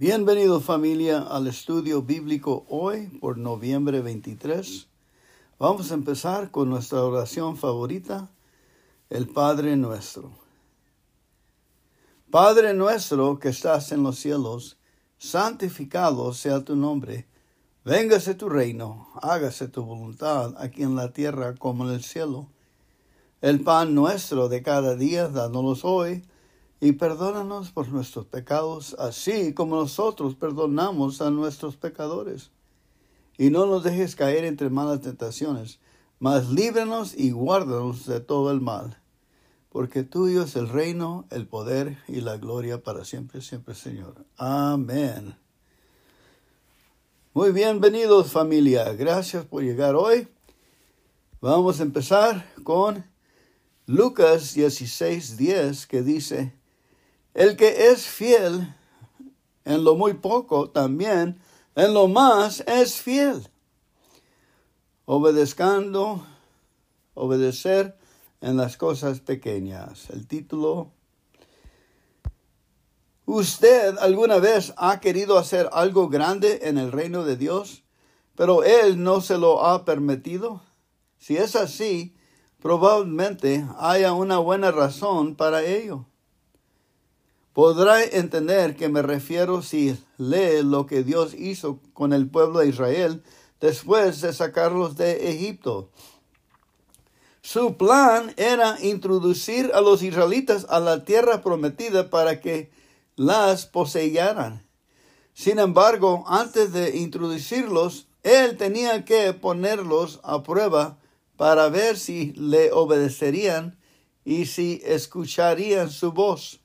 Bienvenido familia al estudio bíblico hoy por noviembre 23. Vamos a empezar con nuestra oración favorita, el Padre nuestro. Padre nuestro que estás en los cielos, santificado sea tu nombre. Véngase tu reino, hágase tu voluntad aquí en la tierra como en el cielo. El pan nuestro de cada día, dánolos hoy y perdónanos por nuestros pecados, así como nosotros perdonamos a nuestros pecadores. Y no nos dejes caer entre malas tentaciones, mas líbranos y guárdanos de todo el mal. Porque tuyo es el reino, el poder y la gloria para siempre, siempre, Señor. Amén. Muy bienvenidos familia, gracias por llegar hoy. Vamos a empezar con Lucas 16, 10, que dice, el que es fiel en lo muy poco, también en lo más es fiel. Obedezcando, obedecer en las cosas pequeñas. El título. ¿Usted alguna vez ha querido hacer algo grande en el reino de Dios, pero Él no se lo ha permitido? Si es así, probablemente haya una buena razón para ello. Podrá entender que me refiero si lee lo que Dios hizo con el pueblo de Israel después de sacarlos de Egipto. Su plan era introducir a los israelitas a la tierra prometida para que las poseyeran. Sin embargo, antes de introducirlos, él tenía que ponerlos a prueba para ver si le obedecerían y si escucharían su voz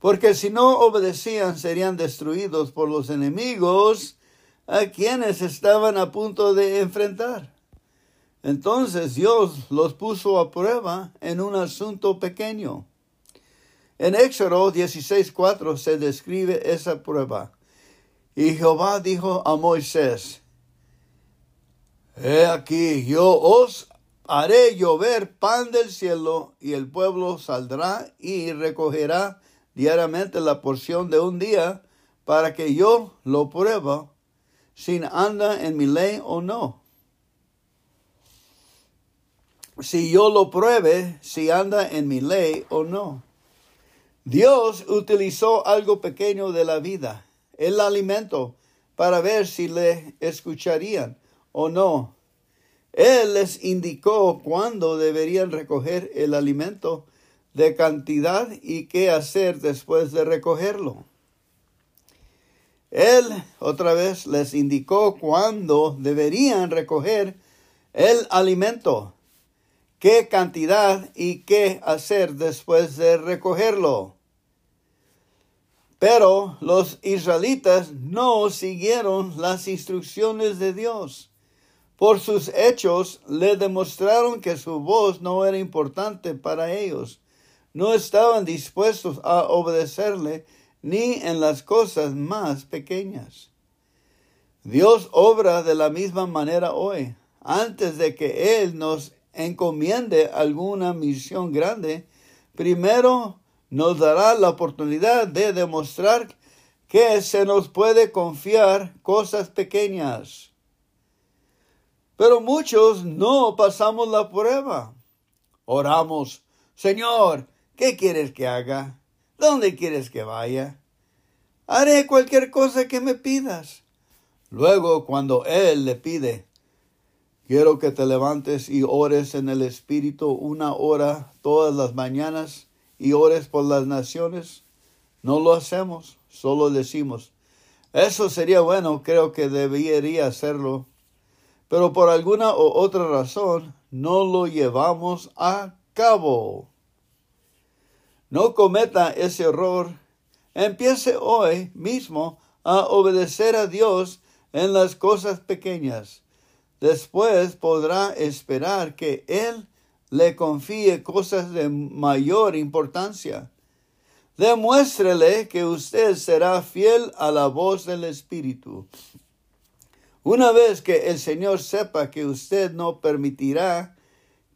porque si no obedecían serían destruidos por los enemigos a quienes estaban a punto de enfrentar. Entonces Dios los puso a prueba en un asunto pequeño. En Éxodo 16:4 se describe esa prueba. Y Jehová dijo a Moisés, He aquí, yo os haré llover pan del cielo, y el pueblo saldrá y recogerá diariamente la porción de un día para que yo lo pruebe si anda en mi ley o no. Si yo lo pruebe si anda en mi ley o no. Dios utilizó algo pequeño de la vida, el alimento, para ver si le escucharían o no. Él les indicó cuándo deberían recoger el alimento de cantidad y qué hacer después de recogerlo. Él otra vez les indicó cuándo deberían recoger el alimento, qué cantidad y qué hacer después de recogerlo. Pero los israelitas no siguieron las instrucciones de Dios. Por sus hechos le demostraron que su voz no era importante para ellos no estaban dispuestos a obedecerle ni en las cosas más pequeñas. Dios obra de la misma manera hoy. Antes de que Él nos encomiende alguna misión grande, primero nos dará la oportunidad de demostrar que se nos puede confiar cosas pequeñas. Pero muchos no pasamos la prueba. Oramos, Señor, ¿Qué quieres que haga? ¿Dónde quieres que vaya? Haré cualquier cosa que me pidas. Luego, cuando Él le pide, quiero que te levantes y ores en el Espíritu una hora todas las mañanas y ores por las naciones, no lo hacemos, solo decimos, eso sería bueno, creo que debería hacerlo, pero por alguna u otra razón no lo llevamos a cabo. No cometa ese error. Empiece hoy mismo a obedecer a Dios en las cosas pequeñas. Después podrá esperar que Él le confíe cosas de mayor importancia. Demuéstrele que usted será fiel a la voz del Espíritu. Una vez que el Señor sepa que usted no permitirá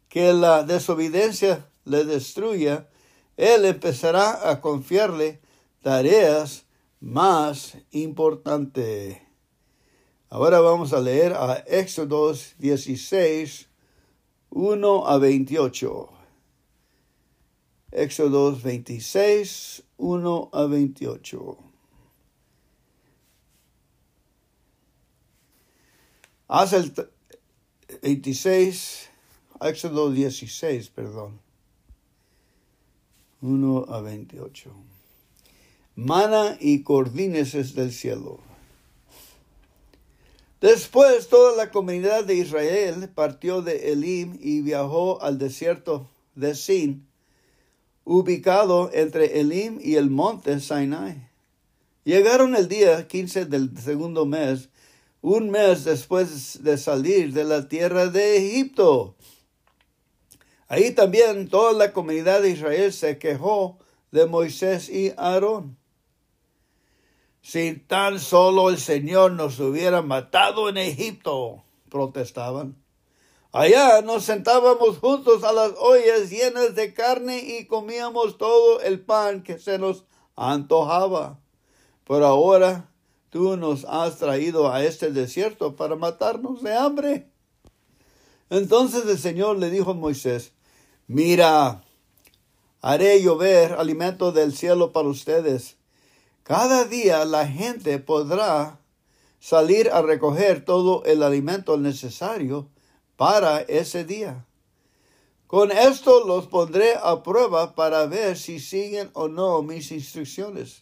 que la desobediencia le destruya, él empezará a confiarle tareas más importante. Ahora vamos a leer a Éxodos 16, 1 a 28. Éxodos 26, 1 a 28. Haz el 26, Éxodo 16, perdón. 1 a 28. Mana y cordineses del cielo. Después toda la comunidad de Israel partió de Elim y viajó al desierto de Sin, ubicado entre Elim y el monte Sinai. Llegaron el día 15 del segundo mes, un mes después de salir de la tierra de Egipto. Ahí también toda la comunidad de Israel se quejó de Moisés y Aarón. Si tan solo el Señor nos hubiera matado en Egipto, protestaban. Allá nos sentábamos juntos a las ollas llenas de carne y comíamos todo el pan que se nos antojaba. Pero ahora tú nos has traído a este desierto para matarnos de hambre. Entonces el Señor le dijo a Moisés, Mira, haré llover alimento del cielo para ustedes. Cada día la gente podrá salir a recoger todo el alimento necesario para ese día. Con esto los pondré a prueba para ver si siguen o no mis instrucciones.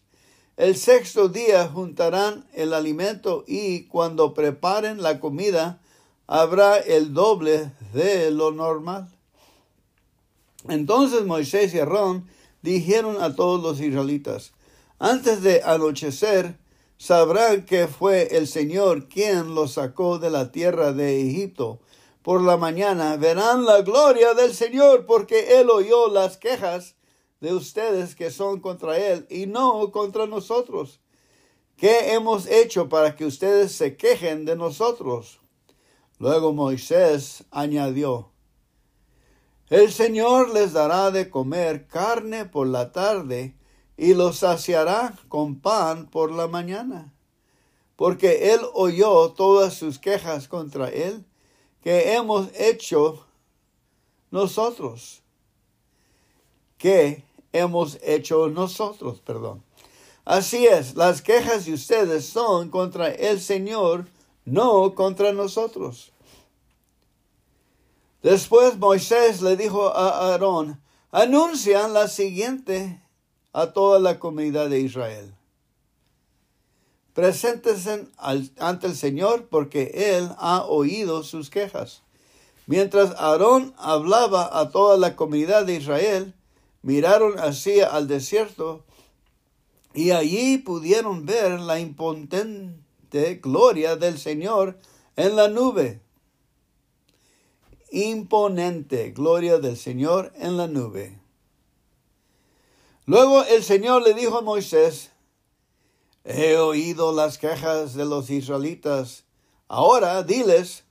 El sexto día juntarán el alimento y cuando preparen la comida habrá el doble de lo normal. Entonces Moisés y Aarón dijeron a todos los israelitas, antes de anochecer, sabrán que fue el Señor quien los sacó de la tierra de Egipto. Por la mañana verán la gloria del Señor, porque Él oyó las quejas de ustedes que son contra Él y no contra nosotros. ¿Qué hemos hecho para que ustedes se quejen de nosotros? Luego Moisés añadió, el Señor les dará de comer carne por la tarde y los saciará con pan por la mañana, porque Él oyó todas sus quejas contra Él que hemos hecho nosotros. Que hemos hecho nosotros, perdón. Así es, las quejas de ustedes son contra el Señor, no contra nosotros. Después Moisés le dijo a Aarón, anuncian la siguiente a toda la comunidad de Israel. Preséntense ante el Señor porque Él ha oído sus quejas. Mientras Aarón hablaba a toda la comunidad de Israel, miraron hacia al desierto y allí pudieron ver la impotente gloria del Señor en la nube imponente gloria del Señor en la nube. Luego el Señor le dijo a Moisés, He oído las quejas de los israelitas. Ahora diles,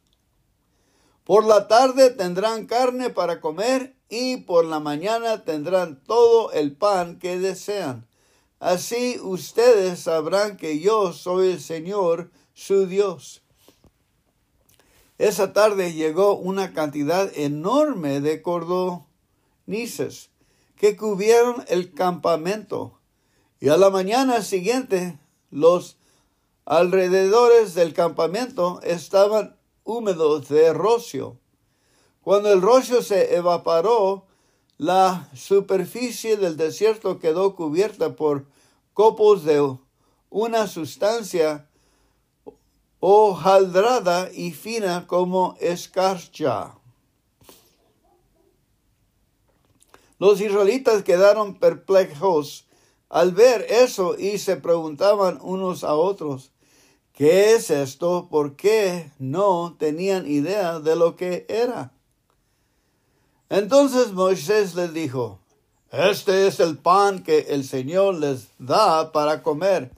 por la tarde tendrán carne para comer y por la mañana tendrán todo el pan que desean. Así ustedes sabrán que yo soy el Señor, su Dios. Esa tarde llegó una cantidad enorme de cordonices que cubrieron el campamento y a la mañana siguiente los alrededores del campamento estaban húmedos de rocio. Cuando el rocio se evaporó, la superficie del desierto quedó cubierta por copos de una sustancia hojaldrada y fina como escarcha. Los israelitas quedaron perplejos al ver eso y se preguntaban unos a otros, ¿qué es esto? ¿Por qué no tenían idea de lo que era? Entonces Moisés les dijo, este es el pan que el Señor les da para comer.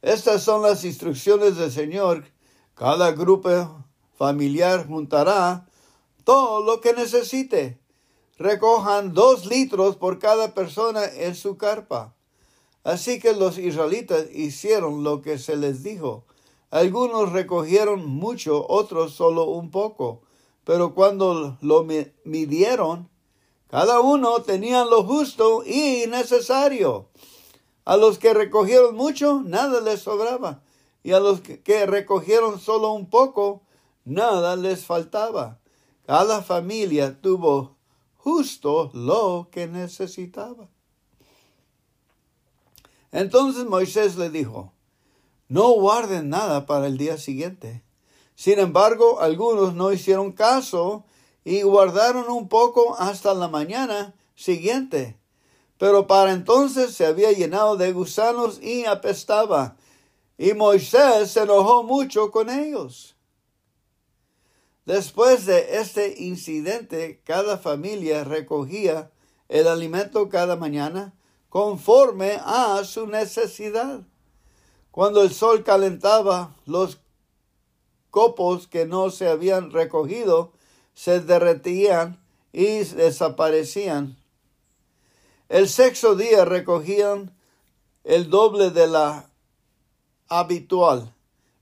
Estas son las instrucciones del Señor cada grupo familiar juntará todo lo que necesite. Recojan dos litros por cada persona en su carpa. Así que los israelitas hicieron lo que se les dijo. Algunos recogieron mucho, otros solo un poco. Pero cuando lo midieron, cada uno tenía lo justo y necesario. A los que recogieron mucho, nada les sobraba. Y a los que recogieron solo un poco, nada les faltaba. Cada familia tuvo justo lo que necesitaba. Entonces Moisés le dijo, no guarden nada para el día siguiente. Sin embargo, algunos no hicieron caso y guardaron un poco hasta la mañana siguiente. Pero para entonces se había llenado de gusanos y apestaba. Y Moisés se enojó mucho con ellos. Después de este incidente, cada familia recogía el alimento cada mañana conforme a su necesidad. Cuando el sol calentaba, los copos que no se habían recogido se derretían y desaparecían. El sexto día recogían el doble de la habitual,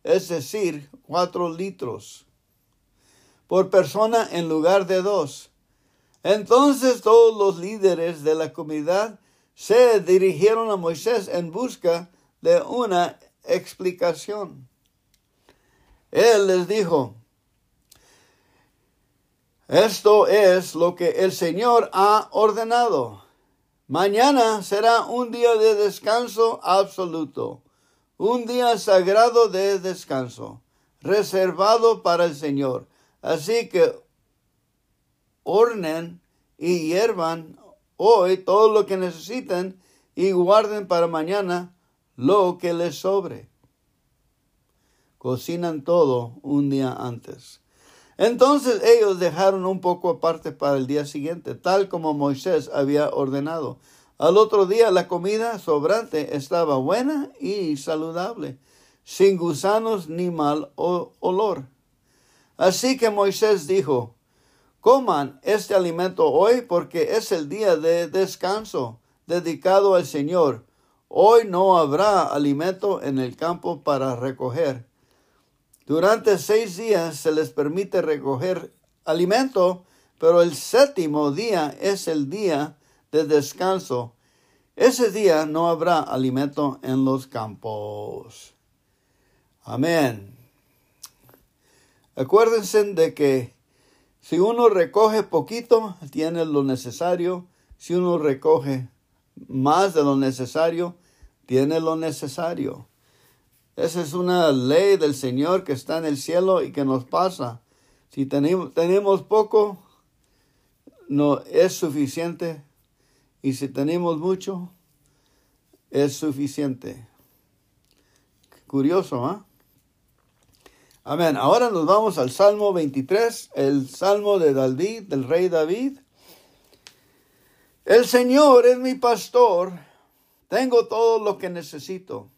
es decir, cuatro litros por persona en lugar de dos. Entonces todos los líderes de la comunidad se dirigieron a Moisés en busca de una explicación. Él les dijo, esto es lo que el Señor ha ordenado. Mañana será un día de descanso absoluto, un día sagrado de descanso, reservado para el Señor. Así que ornen y hiervan hoy todo lo que necesiten y guarden para mañana lo que les sobre. Cocinan todo un día antes. Entonces ellos dejaron un poco aparte para el día siguiente, tal como Moisés había ordenado. Al otro día la comida sobrante estaba buena y saludable, sin gusanos ni mal olor. Así que Moisés dijo, Coman este alimento hoy porque es el día de descanso dedicado al Señor. Hoy no habrá alimento en el campo para recoger. Durante seis días se les permite recoger alimento, pero el séptimo día es el día de descanso. Ese día no habrá alimento en los campos. Amén. Acuérdense de que si uno recoge poquito, tiene lo necesario. Si uno recoge más de lo necesario, tiene lo necesario. Esa es una ley del Señor que está en el cielo y que nos pasa. Si tenemos, poco, no es suficiente. Y si tenemos mucho, es suficiente. Curioso, ¿ah? Amén. Ahora nos vamos al Salmo 23, el Salmo de David, del rey David. El Señor es mi pastor, tengo todo lo que necesito.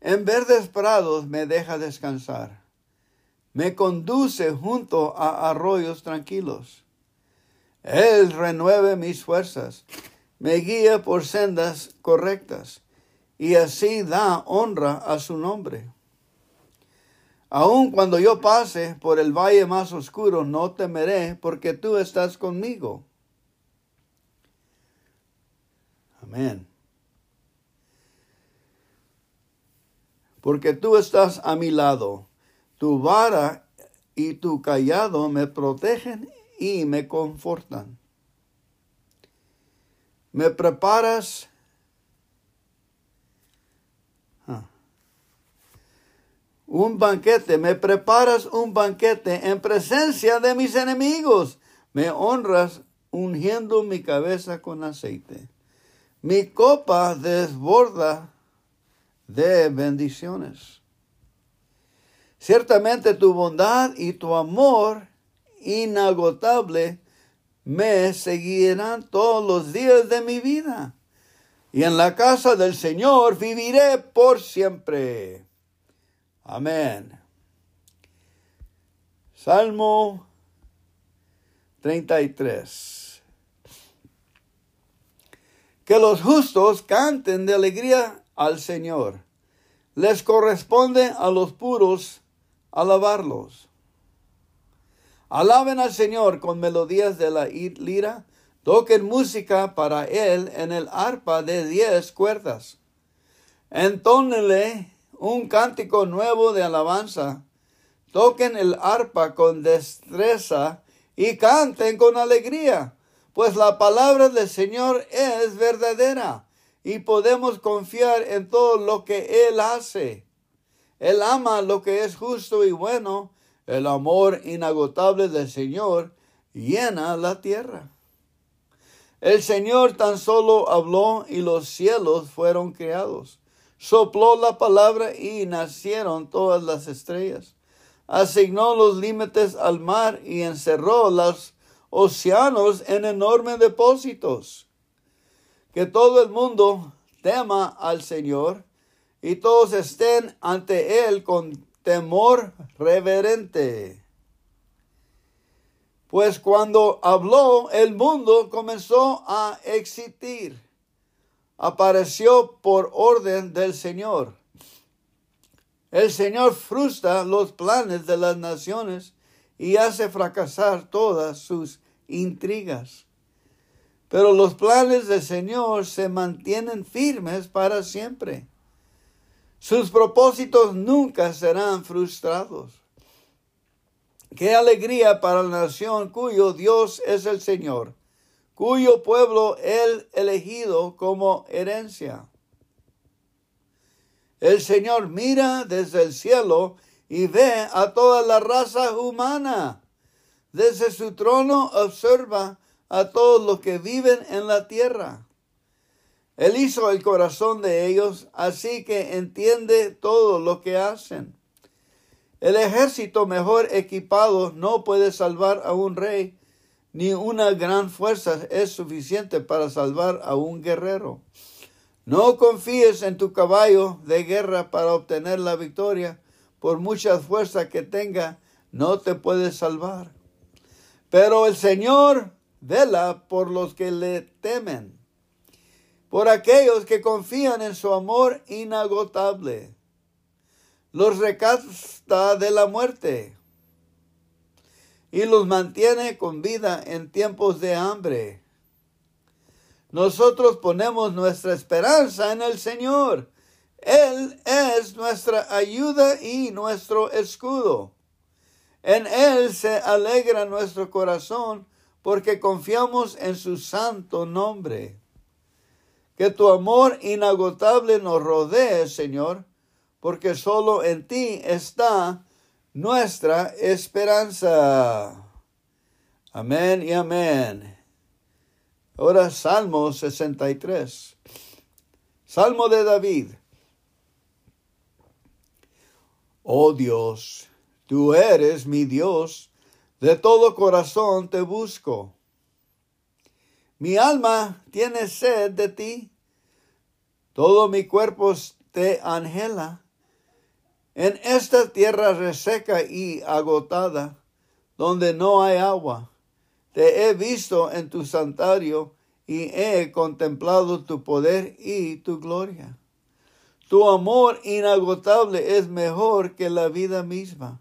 En verdes prados me deja descansar. Me conduce junto a arroyos tranquilos. Él renueve mis fuerzas, me guía por sendas correctas, y así da honra a su nombre. Aun cuando yo pase por el valle más oscuro, no temeré, porque tú estás conmigo. Amén. Porque tú estás a mi lado. Tu vara y tu callado me protegen y me confortan. Me preparas un banquete, me preparas un banquete en presencia de mis enemigos, me honras ungiendo mi cabeza con aceite. Mi copa desborda de bendiciones. Ciertamente tu bondad y tu amor inagotable me seguirán todos los días de mi vida. Y en la casa del Señor viviré por siempre. Amén. Salmo 33. Que los justos canten de alegría al Señor. Les corresponde a los puros alabarlos. Alaben al Señor con melodías de la lira, toquen música para Él en el arpa de diez cuerdas. Entónenle un cántico nuevo de alabanza, toquen el arpa con destreza y canten con alegría, pues la palabra del Señor es verdadera y podemos confiar en todo lo que Él hace. Él ama lo que es justo y bueno. El amor inagotable del Señor llena la tierra. El Señor tan solo habló y los cielos fueron creados. Sopló la palabra y nacieron todas las estrellas. Asignó los límites al mar y encerró los océanos en enormes depósitos. Que todo el mundo tema al Señor y todos estén ante Él con temor reverente. Pues cuando habló, el mundo comenzó a existir. Apareció por orden del Señor. El Señor frustra los planes de las naciones y hace fracasar todas sus intrigas. Pero los planes del Señor se mantienen firmes para siempre. Sus propósitos nunca serán frustrados. Qué alegría para la nación cuyo Dios es el Señor, cuyo pueblo Él elegido como herencia. El Señor mira desde el cielo y ve a toda la raza humana. Desde su trono observa a todos los que viven en la tierra. Él hizo el corazón de ellos, así que entiende todo lo que hacen. El ejército mejor equipado no puede salvar a un rey, ni una gran fuerza es suficiente para salvar a un guerrero. No confíes en tu caballo de guerra para obtener la victoria, por mucha fuerza que tenga, no te puede salvar. Pero el Señor vela por los que le temen por aquellos que confían en su amor inagotable. Los recasta de la muerte y los mantiene con vida en tiempos de hambre. Nosotros ponemos nuestra esperanza en el Señor. Él es nuestra ayuda y nuestro escudo. En Él se alegra nuestro corazón porque confiamos en su santo nombre. Que tu amor inagotable nos rodee, Señor, porque solo en ti está nuestra esperanza. Amén y amén. Ahora Salmo 63. Salmo de David. Oh Dios, tú eres mi Dios, de todo corazón te busco. Mi alma tiene sed de ti, todo mi cuerpo te angela. En esta tierra reseca y agotada, donde no hay agua, te he visto en tu santuario y he contemplado tu poder y tu gloria. Tu amor inagotable es mejor que la vida misma.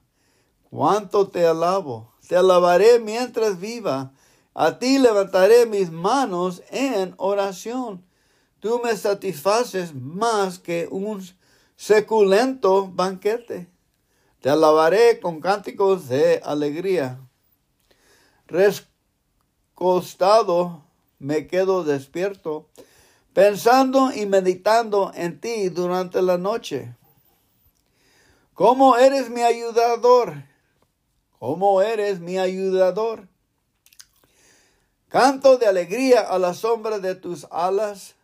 Cuánto te alabo. Te alabaré mientras viva a ti levantaré mis manos en oración. Tú me satisfaces más que un seculento banquete. Te alabaré con cánticos de alegría. Rescostado me quedo despierto, pensando y meditando en ti durante la noche. ¿Cómo eres mi ayudador? ¿Cómo eres mi ayudador? Canto de alegría a la sombra de tus alas,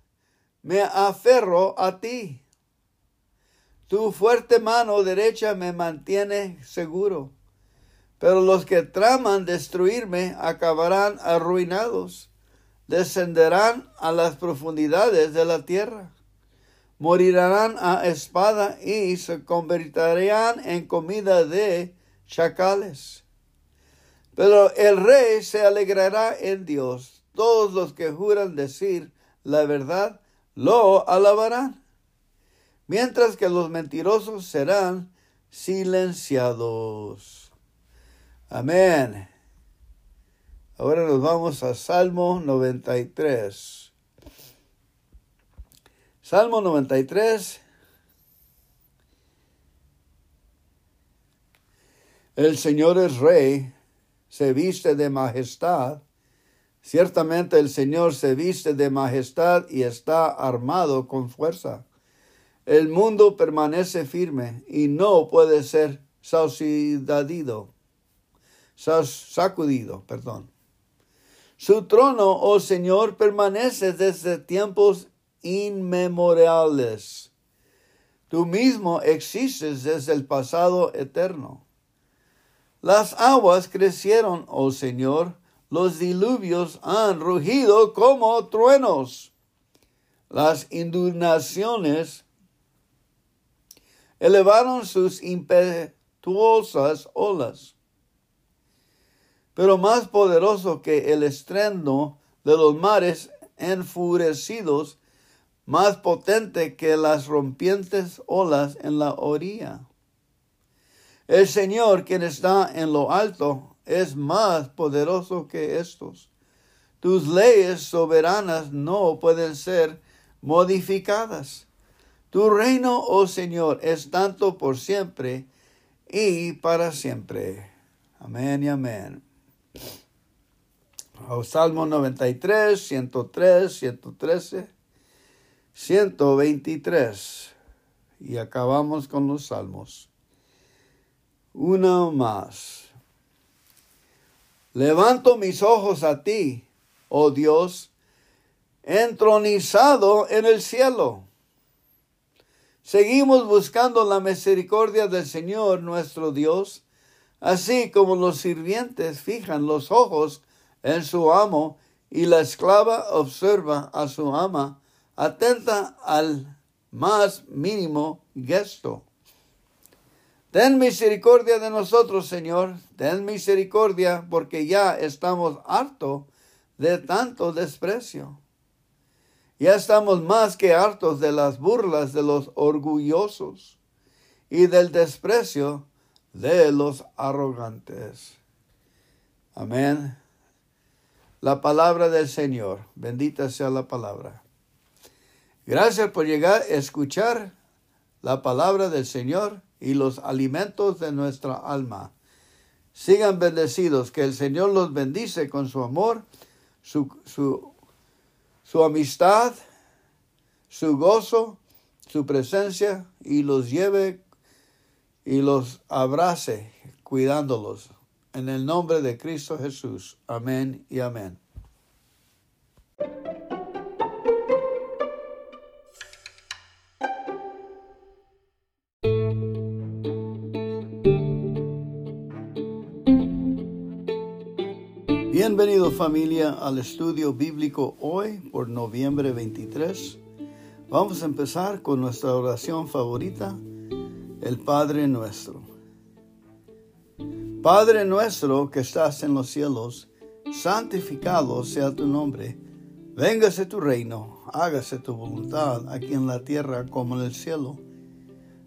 me aferro a ti. Tu fuerte mano derecha me mantiene seguro, pero los que traman destruirme acabarán arruinados, descenderán a las profundidades de la tierra, morirán a espada y se convertirán en comida de chacales. Pero el rey se alegrará en Dios. Todos los que juran decir, la verdad, lo alabarán, mientras que los mentirosos serán silenciados. Amén. Ahora nos vamos a Salmo 93. Salmo 93. El Señor es rey, se viste de majestad. Ciertamente el Señor se viste de majestad y está armado con fuerza. El mundo permanece firme y no puede ser sacudido. Perdón. Su trono, oh Señor, permanece desde tiempos inmemoriales. Tú mismo existes desde el pasado eterno. Las aguas crecieron, oh Señor, los diluvios han rugido como truenos. Las inundaciones elevaron sus impetuosas olas. Pero más poderoso que el estrendo de los mares enfurecidos, más potente que las rompientes olas en la orilla. El Señor, quien está en lo alto, es más poderoso que estos. Tus leyes soberanas no pueden ser modificadas. Tu reino, oh Señor, es tanto por siempre y para siempre. Amén y amén. Oh, Salmo 93, 103, 113, 123. Y acabamos con los salmos. Uno más. Levanto mis ojos a ti, oh Dios, entronizado en el cielo. Seguimos buscando la misericordia del Señor nuestro Dios, así como los sirvientes fijan los ojos en su amo y la esclava observa a su ama, atenta al más mínimo gesto. Ten misericordia de nosotros, Señor. Ten misericordia porque ya estamos hartos de tanto desprecio. Ya estamos más que hartos de las burlas de los orgullosos y del desprecio de los arrogantes. Amén. La palabra del Señor. Bendita sea la palabra. Gracias por llegar a escuchar la palabra del Señor y los alimentos de nuestra alma. Sigan bendecidos, que el Señor los bendice con su amor, su, su, amistad, su gozo, su presencia y los lleve y los abrace cuidándolos. En el nombre de Cristo Jesús. Amén y amén. Bienvenido familia al estudio bíblico hoy por noviembre 23. Vamos a empezar con nuestra oración favorita, el Padre nuestro. Padre nuestro que estás en los cielos, santificado sea tu nombre. Véngase tu reino, hágase tu voluntad aquí en la tierra como en el cielo.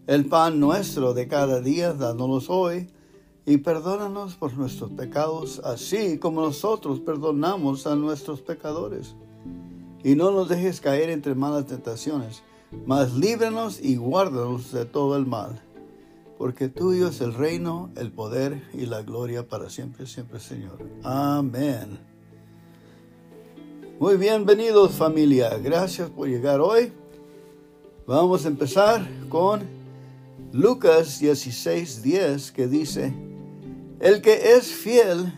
El pan nuestro de cada día, dándolo hoy y perdónanos por nuestros pecados, así como nosotros perdonamos a nuestros pecadores. Y no nos dejes caer entre malas tentaciones, mas líbranos y guárdanos de todo el mal. Porque tuyo es el reino, el poder y la gloria para siempre, siempre, Señor. Amén. Muy bienvenidos familia, gracias por llegar hoy. Vamos a empezar con Lucas 16, 10, que dice, el que es fiel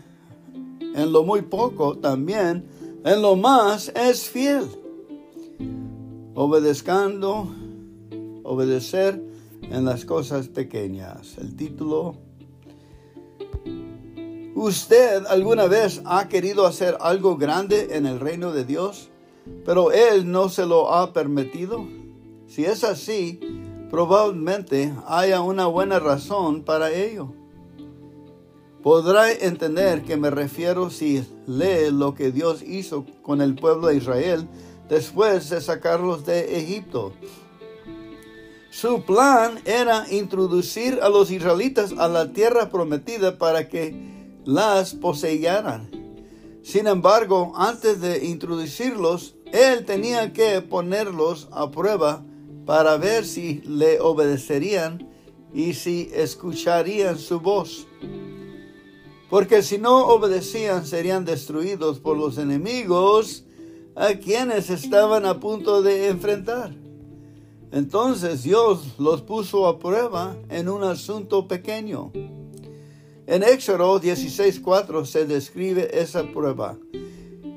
en lo muy poco, también en lo más es fiel. Obedezcando, obedecer en las cosas pequeñas. El título. ¿Usted alguna vez ha querido hacer algo grande en el reino de Dios, pero Él no se lo ha permitido? Si es así, probablemente haya una buena razón para ello. Podrá entender que me refiero si lee lo que Dios hizo con el pueblo de Israel después de sacarlos de Egipto. Su plan era introducir a los israelitas a la tierra prometida para que las poseyeran. Sin embargo, antes de introducirlos, él tenía que ponerlos a prueba para ver si le obedecerían y si escucharían su voz. Porque si no obedecían serían destruidos por los enemigos a quienes estaban a punto de enfrentar. Entonces Dios los puso a prueba en un asunto pequeño. En Éxodo 16:4 se describe esa prueba.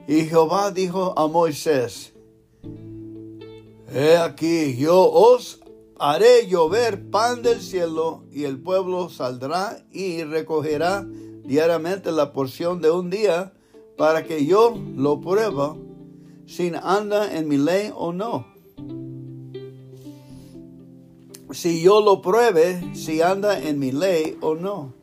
Y Jehová dijo a Moisés, He aquí, yo os haré llover pan del cielo y el pueblo saldrá y recogerá diariamente la porción de un día para que yo lo prueba sin anda en mi ley o no si yo lo pruebe, si anda en mi ley o no.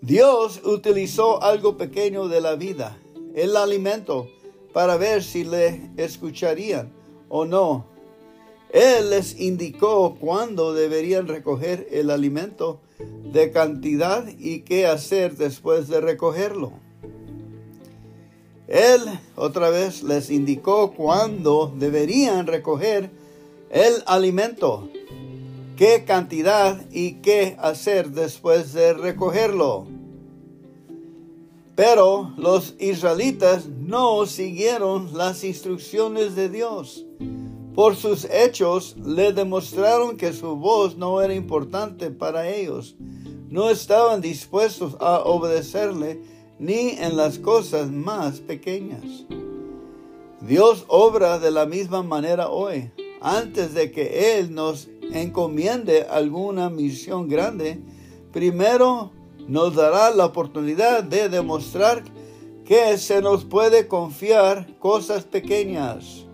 Dios utilizó algo pequeño de la vida, el alimento, para ver si le escucharían o no. Él les indicó cuándo deberían recoger el alimento de cantidad y qué hacer después de recogerlo. Él otra vez les indicó cuándo deberían recoger el alimento qué cantidad y qué hacer después de recogerlo. Pero los israelitas no siguieron las instrucciones de Dios. Por sus hechos le demostraron que su voz no era importante para ellos. No estaban dispuestos a obedecerle ni en las cosas más pequeñas. Dios obra de la misma manera hoy. Antes de que Él nos encomiende alguna misión grande, primero nos dará la oportunidad de demostrar que se nos puede confiar cosas pequeñas.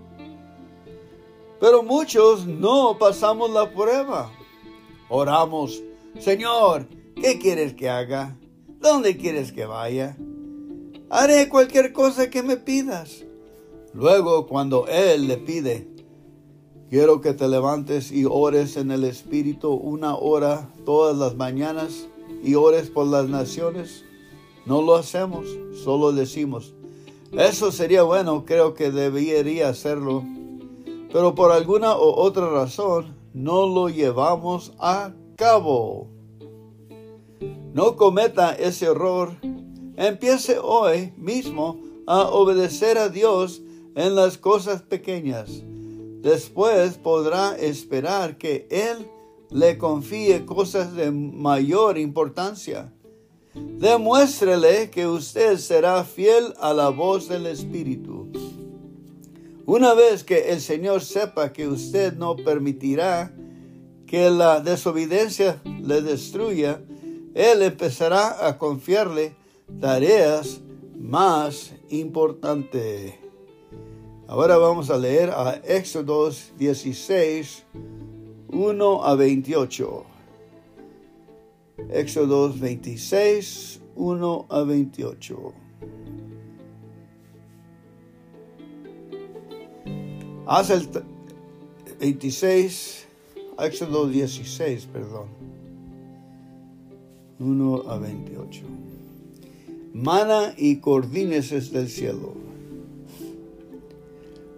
Pero muchos no pasamos la prueba. Oramos, Señor, ¿qué quieres que haga? ¿Dónde quieres que vaya? Haré cualquier cosa que me pidas. Luego, cuando Él le pide, Quiero que te levantes y ores en el Espíritu una hora todas las mañanas y ores por las naciones. No lo hacemos, solo decimos. Eso sería bueno, creo que debería hacerlo. Pero por alguna u otra razón no lo llevamos a cabo. No cometa ese error. Empiece hoy mismo a obedecer a Dios en las cosas pequeñas Después podrá esperar que Él le confíe cosas de mayor importancia. Demuéstrele que usted será fiel a la voz del Espíritu. Una vez que el Señor sepa que usted no permitirá que la desobediencia le destruya, Él empezará a confiarle tareas más importantes. Ahora vamos a leer a Éxodo 16, 1 a 28. Éxodo 26, 1 a 28. Haz el 26, Éxodo 16, perdón. 1 a 28. Mana y cordines del cielo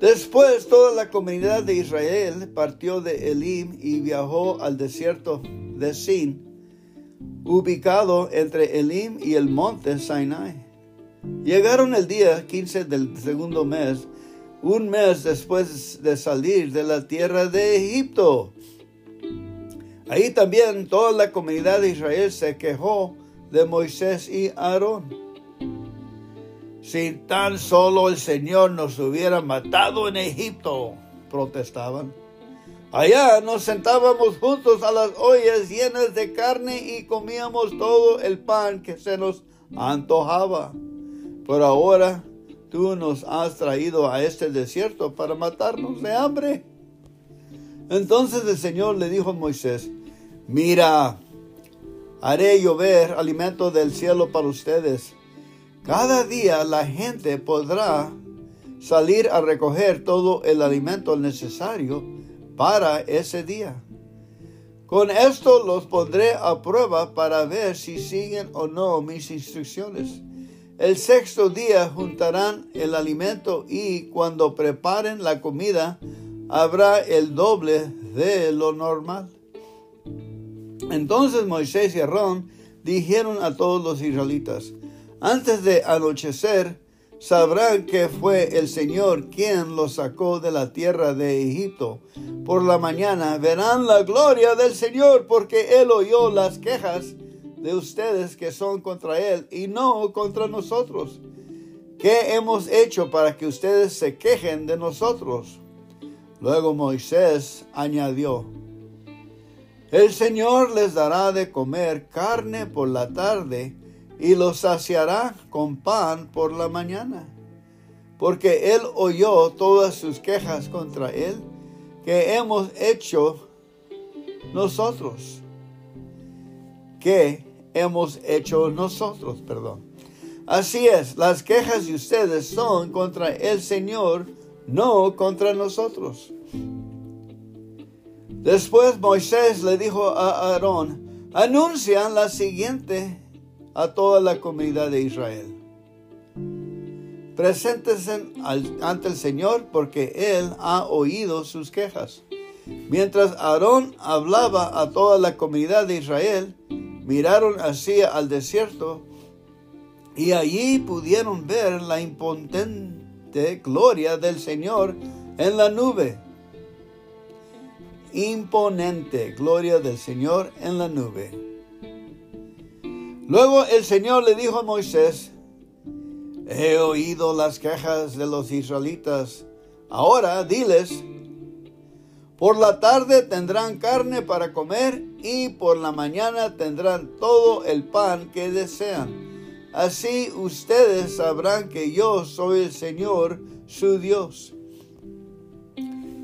Después toda la comunidad de Israel partió de Elim y viajó al desierto de Sin, ubicado entre Elim y el monte Sinai. Llegaron el día 15 del segundo mes, un mes después de salir de la tierra de Egipto. Ahí también toda la comunidad de Israel se quejó de Moisés y Aarón si tan solo el Señor nos hubiera matado en Egipto, protestaban. Allá nos sentábamos juntos a las ollas llenas de carne y comíamos todo el pan que se nos antojaba. Pero ahora tú nos has traído a este desierto para matarnos de hambre. Entonces el Señor le dijo a Moisés, mira, haré llover alimento del cielo para ustedes cada día la gente podrá salir a recoger todo el alimento necesario para ese día. Con esto los pondré a prueba para ver si siguen o no mis instrucciones. El sexto día juntarán el alimento y cuando preparen la comida habrá el doble de lo normal. Entonces Moisés y Aarón dijeron a todos los israelitas, antes de anochecer, sabrán que fue el Señor quien los sacó de la tierra de Egipto. Por la mañana verán la gloria del Señor, porque Él oyó las quejas de ustedes que son contra Él y no contra nosotros. ¿Qué hemos hecho para que ustedes se quejen de nosotros? Luego Moisés añadió, el Señor les dará de comer carne por la tarde y los saciará con pan por la mañana, porque Él oyó todas sus quejas contra Él que hemos hecho nosotros. Que hemos hecho nosotros, perdón. Así es, las quejas de ustedes son contra el Señor, no contra nosotros. Después Moisés le dijo a Aarón, anuncian la siguiente a toda la comunidad de Israel. Preséntense ante el Señor porque Él ha oído sus quejas. Mientras Aarón hablaba a toda la comunidad de Israel, miraron hacia al desierto y allí pudieron ver la impotente gloria del Señor en la nube imponente gloria del Señor en la nube. Luego el Señor le dijo a Moisés, he oído las quejas de los israelitas, ahora diles, por la tarde tendrán carne para comer y por la mañana tendrán todo el pan que desean. Así ustedes sabrán que yo soy el Señor, su Dios.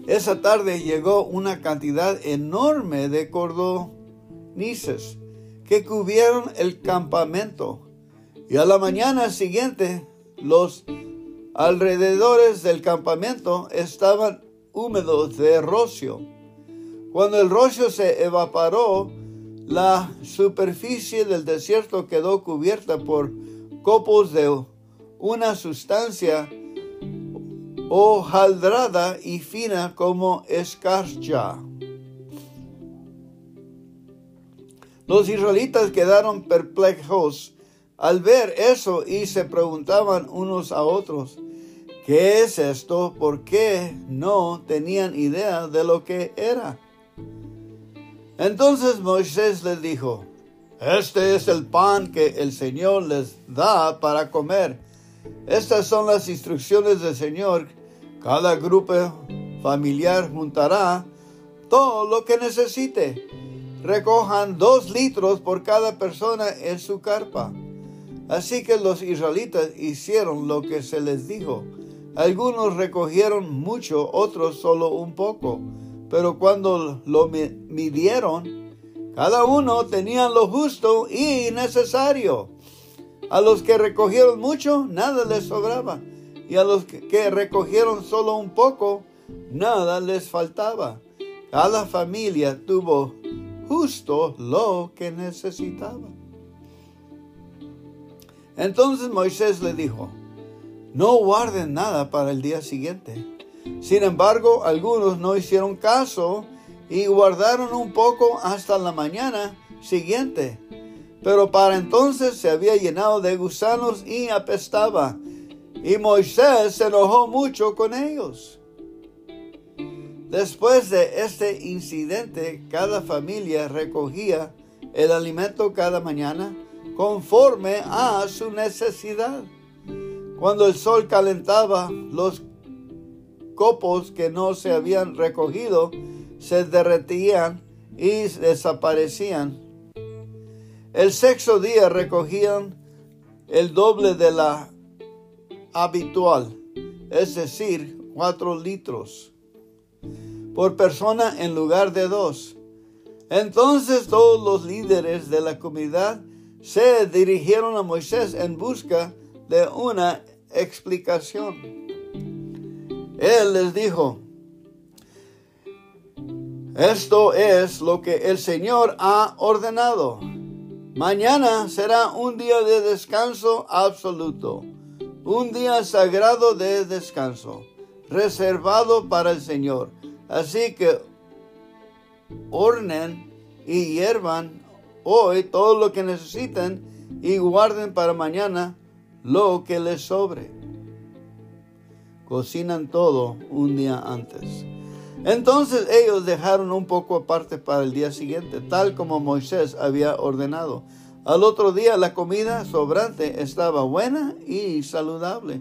Esa tarde llegó una cantidad enorme de cordonices que cubrieron el campamento. Y a la mañana siguiente, los alrededores del campamento estaban húmedos de rocio. Cuando el rocio se evaporó, la superficie del desierto quedó cubierta por copos de una sustancia hojaldrada y fina como escarcha. Los israelitas quedaron perplejos al ver eso y se preguntaban unos a otros, ¿qué es esto? ¿Por qué no tenían idea de lo que era? Entonces Moisés les dijo, este es el pan que el Señor les da para comer. Estas son las instrucciones del Señor cada grupo familiar juntará todo lo que necesite. Recojan dos litros por cada persona en su carpa. Así que los israelitas hicieron lo que se les dijo. Algunos recogieron mucho, otros solo un poco. Pero cuando lo midieron, cada uno tenía lo justo y necesario. A los que recogieron mucho, nada les sobraba y a los que recogieron solo un poco, nada les faltaba. Cada familia tuvo justo lo que necesitaba. Entonces Moisés le dijo, no guarden nada para el día siguiente. Sin embargo, algunos no hicieron caso y guardaron un poco hasta la mañana siguiente. Pero para entonces se había llenado de gusanos y apestaba y Moisés se enojó mucho con ellos. Después de este incidente, cada familia recogía el alimento cada mañana conforme a su necesidad. Cuando el sol calentaba, los copos que no se habían recogido se derretían y desaparecían. El sexto día recogían el doble de la habitual, es decir, cuatro litros por persona en lugar de dos. Entonces todos los líderes de la comunidad se dirigieron a Moisés en busca de una explicación. Él les dijo, esto es lo que el Señor ha ordenado. Mañana será un día de descanso absoluto, un día sagrado de descanso, reservado para el Señor. Así que ornen y hiervan hoy todo lo que necesiten y guarden para mañana lo que les sobre. Cocinan todo un día antes. Entonces ellos dejaron un poco aparte para el día siguiente, tal como Moisés había ordenado. Al otro día la comida sobrante estaba buena y saludable,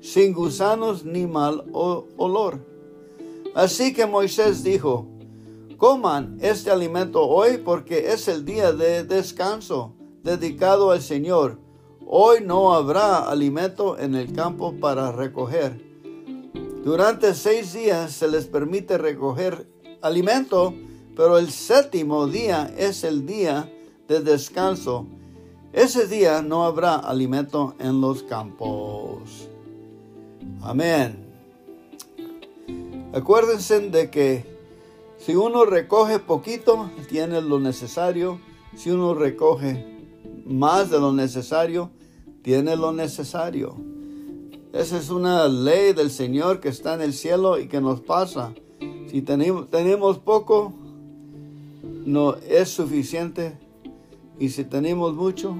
sin gusanos ni mal olor. Así que Moisés dijo, coman este alimento hoy porque es el día de descanso dedicado al Señor. Hoy no habrá alimento en el campo para recoger durante seis días se les permite recoger alimento, pero el séptimo día es el día de descanso. Ese día no habrá alimento en los campos. Amén. Acuérdense de que si uno recoge poquito, tiene lo necesario. Si uno recoge más de lo necesario, tiene lo necesario. Esa es una ley del Señor que está en el cielo y que nos pasa. Si tenemos, tenemos poco, no es suficiente. Y si tenemos mucho,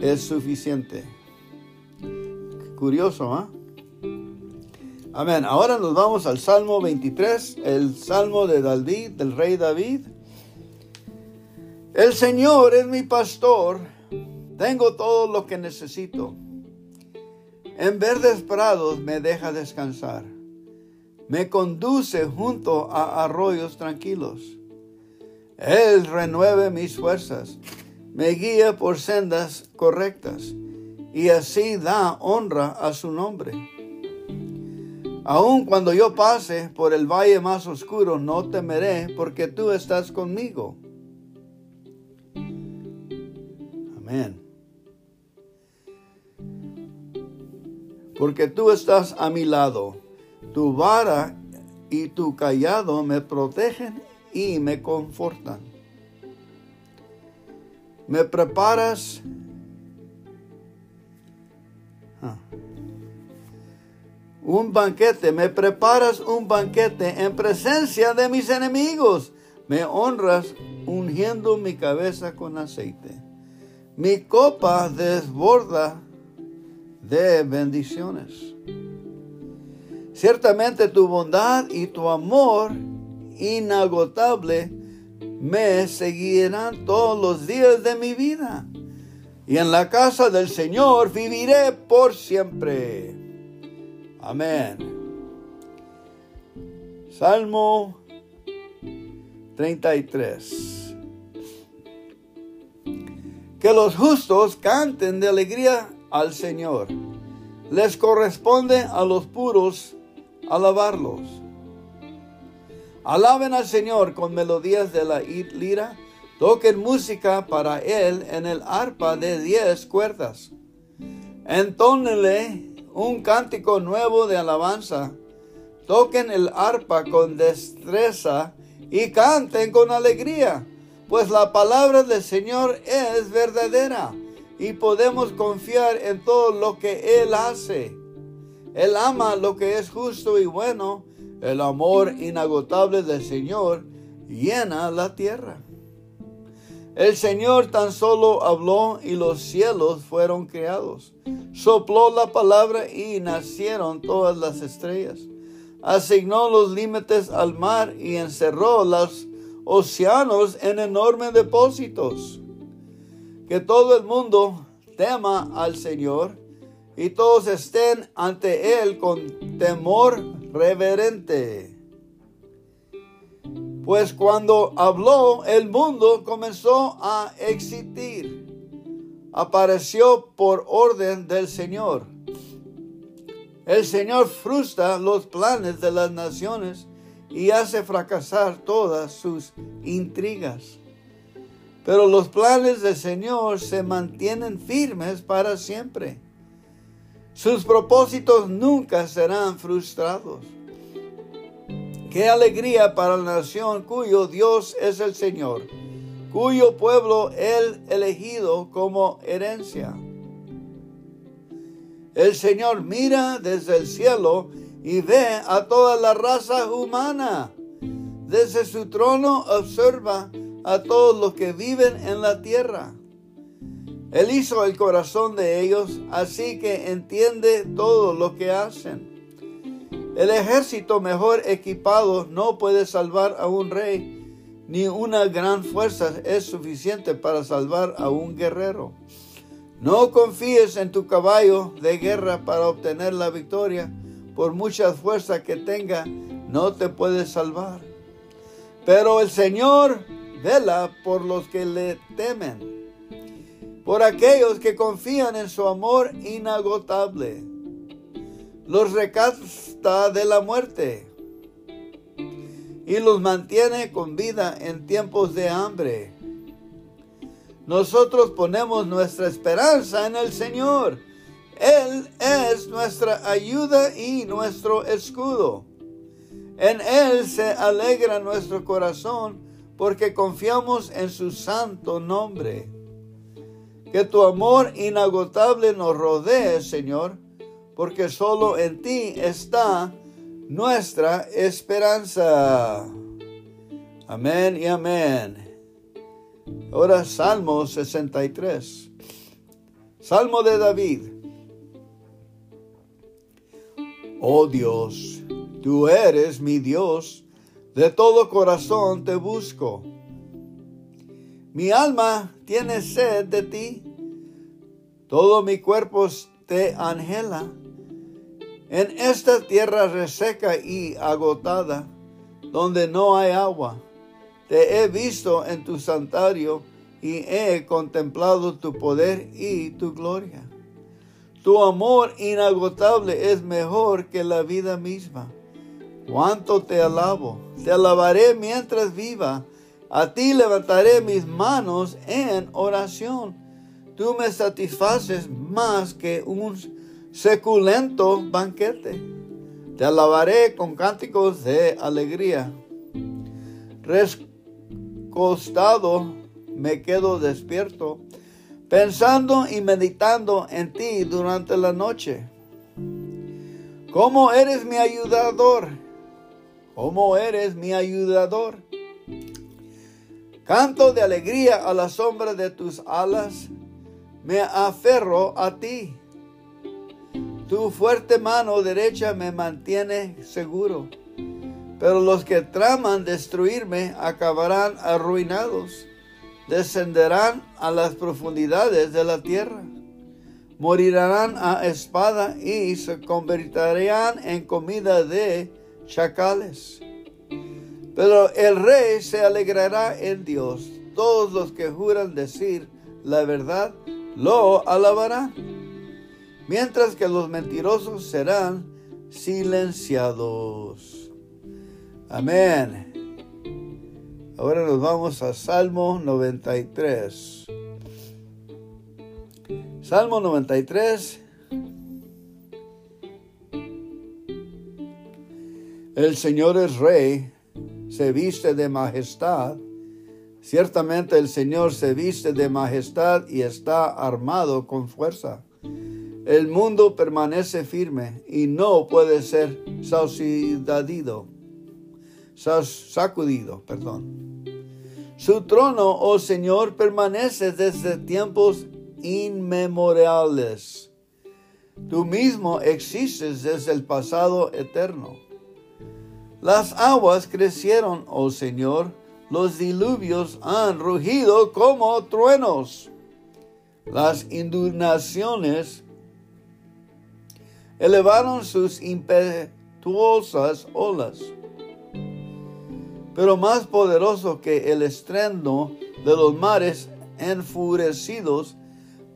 es suficiente. Curioso, ¿ah? Amén. Ahora nos vamos al Salmo 23, el Salmo de David, del rey David. El Señor es mi pastor, tengo todo lo que necesito. En verdes prados me deja descansar. Me conduce junto a arroyos tranquilos. Él renueve mis fuerzas. Me guía por sendas correctas. Y así da honra a su nombre. Aun cuando yo pase por el valle más oscuro, no temeré, porque tú estás conmigo. Amén. porque tú estás a mi lado. Tu vara y tu callado me protegen y me confortan. Me preparas ah, un banquete, me preparas un banquete en presencia de mis enemigos. Me honras ungiendo mi cabeza con aceite. Mi copa desborda de bendiciones. Ciertamente tu bondad y tu amor inagotable me seguirán todos los días de mi vida. Y en la casa del Señor viviré por siempre. Amén. Salmo 33. Que los justos canten de alegría al Señor. Les corresponde a los puros alabarlos. Alaben al Señor con melodías de la lira. Toquen música para Él en el arpa de diez cuerdas. Entónenle un cántico nuevo de alabanza. Toquen el arpa con destreza y canten con alegría, pues la palabra del Señor es verdadera y podemos confiar en todo lo que Él hace. Él ama lo que es justo y bueno. El amor inagotable del Señor llena la tierra. El Señor tan solo habló y los cielos fueron creados. Sopló la palabra y nacieron todas las estrellas. Asignó los límites al mar y encerró los océanos en enormes depósitos que todo el mundo tema al Señor y todos estén ante Él con temor reverente. Pues cuando habló, el mundo comenzó a existir. Apareció por orden del Señor. El Señor frustra los planes de las naciones y hace fracasar todas sus intrigas. Pero los planes del Señor se mantienen firmes para siempre. Sus propósitos nunca serán frustrados. Qué alegría para la nación cuyo Dios es el Señor, cuyo pueblo Él elegido como herencia. El Señor mira desde el cielo y ve a toda la raza humana. Desde su trono observa a todos los que viven en la tierra. Él hizo el corazón de ellos, así que entiende todo lo que hacen. El ejército mejor equipado no puede salvar a un rey, ni una gran fuerza es suficiente para salvar a un guerrero. No confíes en tu caballo de guerra para obtener la victoria. Por mucha fuerza que tenga, no te puede salvar. Pero el Señor vela por los que le temen, por aquellos que confían en su amor inagotable. Los recasta de la muerte y los mantiene con vida en tiempos de hambre. Nosotros ponemos nuestra esperanza en el Señor. Él es nuestra ayuda y nuestro escudo. En Él se alegra nuestro corazón porque confiamos en su santo nombre. Que tu amor inagotable nos rodee, Señor, porque solo en ti está nuestra esperanza. Amén y amén. Ahora Salmo 63. Salmo de David. Oh Dios, tú eres mi Dios, de todo corazón te busco. Mi alma tiene sed de ti, todo mi cuerpo te angela. En esta tierra reseca y agotada, donde no hay agua te he visto en tu santuario y he contemplado tu poder y tu gloria. Tu amor inagotable es mejor que la vida misma. Cuánto te alabo. Te alabaré mientras viva. A ti levantaré mis manos en oración. Tú me satisfaces más que un seculento banquete. Te alabaré con cánticos de alegría costado me quedo despierto, pensando y meditando en ti durante la noche. ¿Cómo eres mi ayudador? ¿Cómo eres mi ayudador? Canto de alegría a la sombra de tus alas, me aferro a ti. Tu fuerte mano derecha me mantiene seguro pero los que traman destruirme acabarán arruinados, descenderán a las profundidades de la tierra, morirán a espada y se convertirán en comida de chacales. Pero el rey se alegrará en Dios. Todos los que juran decir la verdad lo alabarán, mientras que los mentirosos serán silenciados. Amén. Ahora nos vamos a Salmo 93. Salmo 93. El Señor es rey, se viste de majestad. Ciertamente el Señor se viste de majestad y está armado con fuerza. El mundo permanece firme y no puede ser saucidadido sacudido, perdón. Su trono, oh Señor, permanece desde tiempos inmemoriales. Tú mismo existes desde el pasado eterno. Las aguas crecieron, oh Señor, los diluvios han rugido como truenos. Las inundaciones elevaron sus impetuosas olas pero más poderoso que el estrendo de los mares enfurecidos,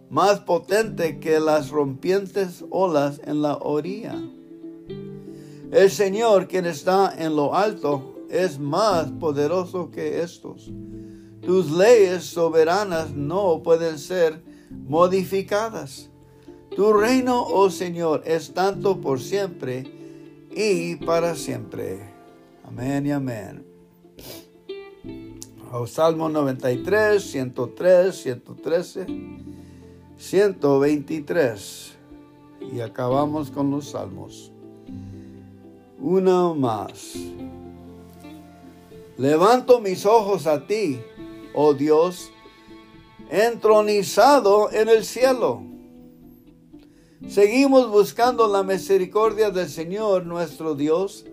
más potente que las rompientes olas en la orilla. El Señor, quien está en lo alto, es más poderoso que estos. Tus leyes soberanas no pueden ser modificadas. Tu reino, oh Señor, es tanto por siempre y para siempre. Amén y amén. Oh, Salmo 93, 103, 113, 123. Y acabamos con los salmos. Uno más. Levanto mis ojos a ti, oh Dios, entronizado en el cielo. Seguimos buscando la misericordia del Señor nuestro Dios,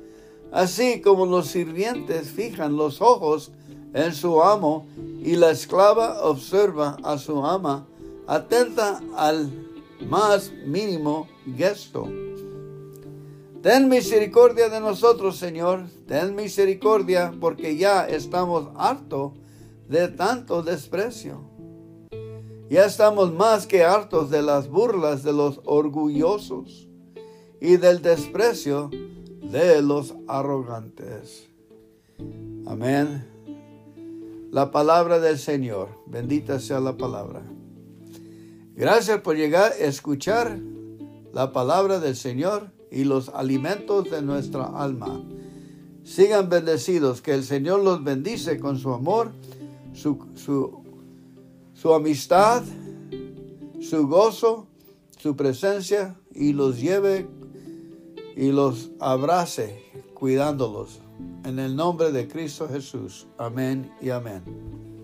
así como los sirvientes fijan los ojos en su amo y la esclava observa a su ama, atenta al más mínimo gesto. Ten misericordia de nosotros, Señor. Ten misericordia porque ya estamos hartos de tanto desprecio. Ya estamos más que hartos de las burlas de los orgullosos y del desprecio de los arrogantes. Amén. La palabra del Señor. Bendita sea la palabra. Gracias por llegar a escuchar la palabra del Señor y los alimentos de nuestra alma. Sigan bendecidos, que el Señor los bendice con su amor, su, su, amistad, su gozo, su presencia y los lleve y los abrace cuidándolos. En el nombre de Cristo Jesús. Amén y amén.